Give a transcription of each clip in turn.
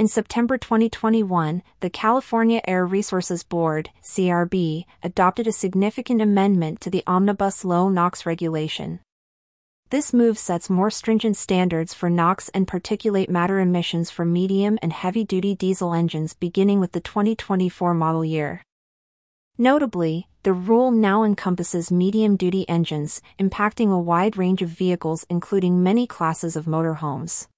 In September 2021, the California Air Resources Board, CARB, adopted a significant amendment to the Omnibus Low NOx regulation. This move sets more stringent standards for NOx and particulate matter emissions for medium and heavy duty diesel engines beginning with the 2024 model year. Notably, the rule now encompasses medium duty engines, impacting a wide range of vehicles, including many classes of motorhomes.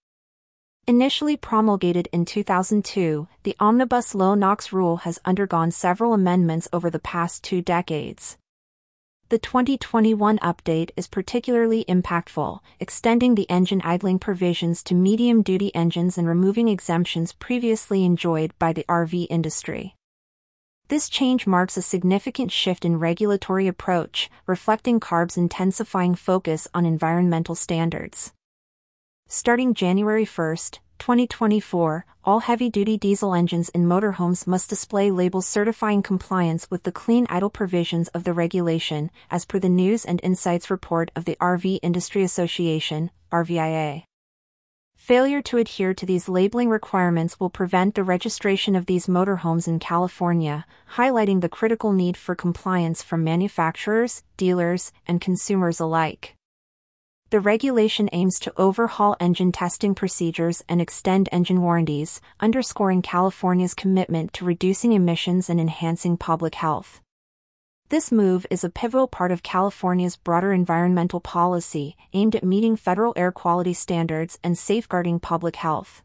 Initially promulgated in 2002, the Omnibus Low NOx rule has undergone several amendments over the past two decades. The 2021 update is particularly impactful, extending the engine idling provisions to medium duty engines and removing exemptions previously enjoyed by the RV industry. This change marks a significant shift in regulatory approach, reflecting CARB's intensifying focus on environmental standards. Starting January 1, 2024, all heavy-duty diesel engines in motorhomes must display labels certifying compliance with the clean idle provisions of the regulation, as per the News and Insights report of the RV Industry Association, RVIA. Failure to adhere to these labeling requirements will prevent the registration of these motorhomes in California, highlighting the critical need for compliance from manufacturers, dealers, and consumers alike. The regulation aims to overhaul engine testing procedures and extend engine warranties, underscoring California's commitment to reducing emissions and enhancing public health. This move is a pivotal part of California's broader environmental policy aimed at meeting federal air quality standards and safeguarding public health.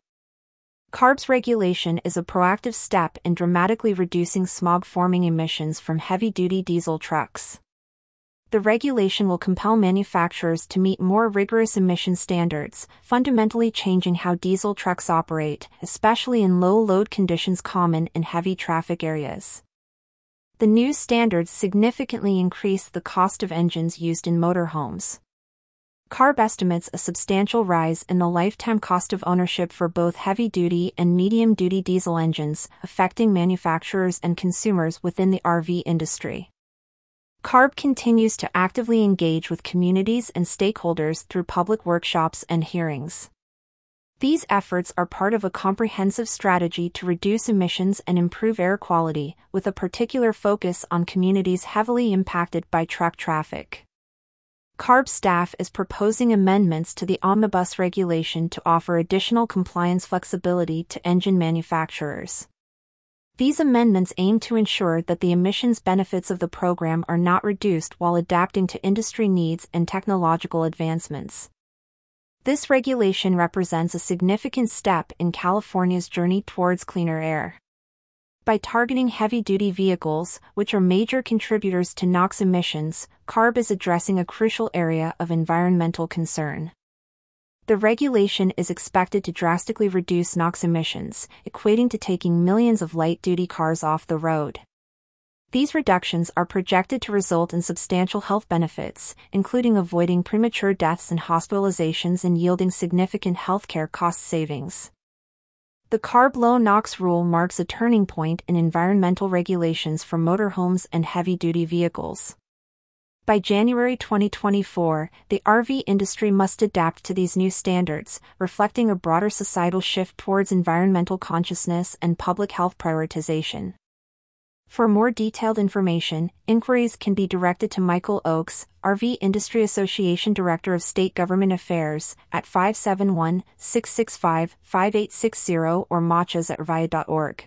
CARB's regulation is a proactive step in dramatically reducing smog forming emissions from heavy duty diesel trucks the regulation will compel manufacturers to meet more rigorous emission standards, fundamentally changing how diesel trucks operate, especially in low load conditions common in heavy traffic areas. The new standards significantly increase the cost of engines used in motorhomes. CARB estimates a substantial rise in the lifetime cost of ownership for both heavy duty and medium duty diesel engines, affecting manufacturers and consumers within the RV industry. CARB continues to actively engage with communities and stakeholders through public workshops and hearings. These efforts are part of a comprehensive strategy to reduce emissions and improve air quality, with a particular focus on communities heavily impacted by truck traffic. CARB staff is proposing amendments to the omnibus regulation to offer additional compliance flexibility to engine manufacturers. These amendments aim to ensure that the emissions benefits of the program are not reduced while adapting to industry needs and technological advancements. This regulation represents a significant step in California's journey towards cleaner air. By targeting heavy duty vehicles, which are major contributors to NOx emissions, CARB is addressing a crucial area of environmental concern. The regulation is expected to drastically reduce NOx emissions, equating to taking millions of light duty cars off the road. These reductions are projected to result in substantial health benefits, including avoiding premature deaths and hospitalizations and yielding significant healthcare cost savings. The CARB low NOx rule marks a turning point in environmental regulations for motorhomes and heavy duty vehicles. By January 2024, the RV industry must adapt to these new standards, reflecting a broader societal shift towards environmental consciousness and public health prioritization. For more detailed information, inquiries can be directed to Michael Oakes, RV Industry Association Director of State Government Affairs, at 571 665 5860 or machas at rvia.org.